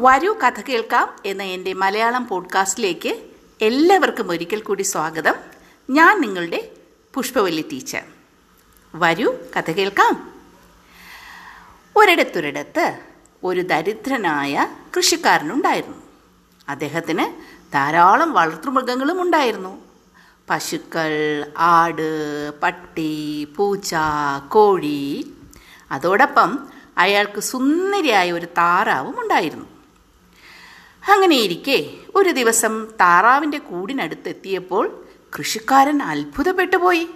വരൂ കഥ കേൾക്കാം എന്ന എന്റെ മലയാളം പോഡ്കാസ്റ്റിലേക്ക് എല്ലാവർക്കും ഒരിക്കൽ കൂടി സ്വാഗതം. ഞാൻ നിങ്ങളുടെ പുഷ്പവല്ലി ടീച്ചർ. വരൂ കഥ കേൾക്കാം. ഒരിടത്തൊരിടത്ത് ഒരു ദരിദ്രനായ കൃഷിക്കാരനുണ്ടായിരുന്നു. അദ്ദേഹത്തിന് ധാരാളം വളർത്തുമൃഗങ്ങളും ഉണ്ടായിരുന്നു. പശുക്കൾ ആട് പട്ടി പൂച്ച കോഴി. അതോടൊപ്പം അയാൾക്ക് സുന്ദരിയായ ഒരു താറാവും ഉണ്ടായിരുന്നു. അങ്ങനെയിരിക്കെ ഒരു ദിവസം താറാവിന്റെ കൂടിനടുത്തെത്തിയപ്പോൾ കൃഷിക്കാരൻ അത്ഭുതപ്പെട്ടു പോയി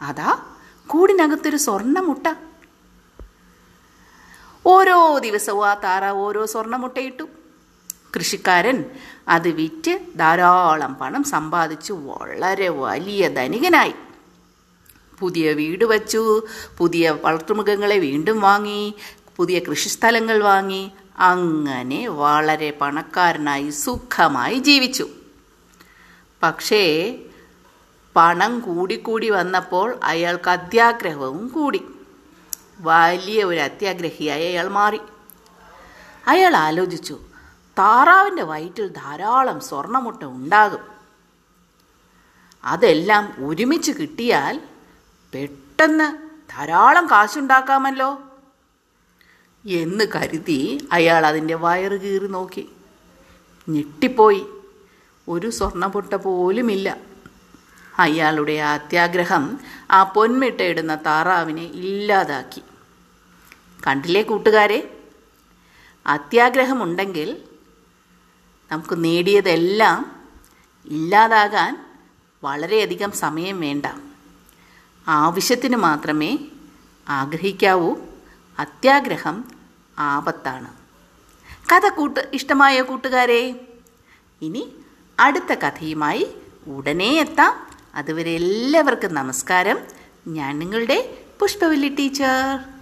അതാ കൂടിനകത്തൊരു സ്വർണമുട്ട ഓരോ ദിവസവും ആ താറാവ് ഓരോ സ്വർണമുട്ടയിട്ടു കൃഷിക്കാരൻ അത് വിറ്റ് ധാരാളം പണം സമ്പാദിച്ചു. വളരെ വലിയ ധനികനായി. പുതിയ വീട് വച്ചു. പുതിയ വളർത്തുമൃഗങ്ങളെ വീണ്ടും വാങ്ങി. പുതിയ കൃഷിസ്ഥലങ്ങൾ വാങ്ങി. അങ്ങനെ വളരെ പണക്കാരനായി സുഖമായി ജീവിച്ചു. പക്ഷേ പണം കൂടിക്കൂടി വന്നപ്പോൾ അയാൾക്ക് അത്യാഗ്രഹവും കൂടി. വലിയ ഒരു അത്യാഗ്രഹിയായി അയാൾ മാറി. അയാൾ ആലോചിച്ചു താറാവിന്റെ വയറ്റിൽ ധാരാളം സ്വർണമുട്ട ഉണ്ടാകും. അതെല്ലാം ഒരുമിച്ച് കിട്ടിയാൽ പെട്ടെന്ന് ധാരാളം കാശുണ്ടാക്കാമല്ലോ. എന്ന് കരുതി അയാൾ അതിന്റെ വയറ് കീറി നോക്കി. ഞെട്ടിപ്പോയി. ഒരു സ്വർണപൊട്ട പോലുമില്ല. അയാളുടെ അത്യാഗ്രഹം ആ പൊന്മിട്ടയിടുന്ന താറാവിനെ ഇല്ലാതാക്കി. കണ്ടില്ലേ കൂട്ടുകാരെ? അത്യാഗ്രഹമുണ്ടെങ്കിൽ നമുക്ക് നേടിയതെല്ലാം ഇല്ലാതാകാൻ വളരെയധികം സമയം വേണ്ട. ആവശ്യത്തിന് മാത്രമേ ആഗ്രഹിക്കാവൂ. അത്യാഗ്രഹം ആപത്താണ്. കഥ കൂട്ട് ഇഷ്ടമായ കൂട്ടുകാരെ ഇനി അടുത്ത കഥയുമായി ഉടനെ എത്താം. അതുവരെ എല്ലാവർക്കും നമസ്കാരം. ഞാൻ നിങ്ങളുടെ പുഷ്പവല്ലി ടീച്ചർ.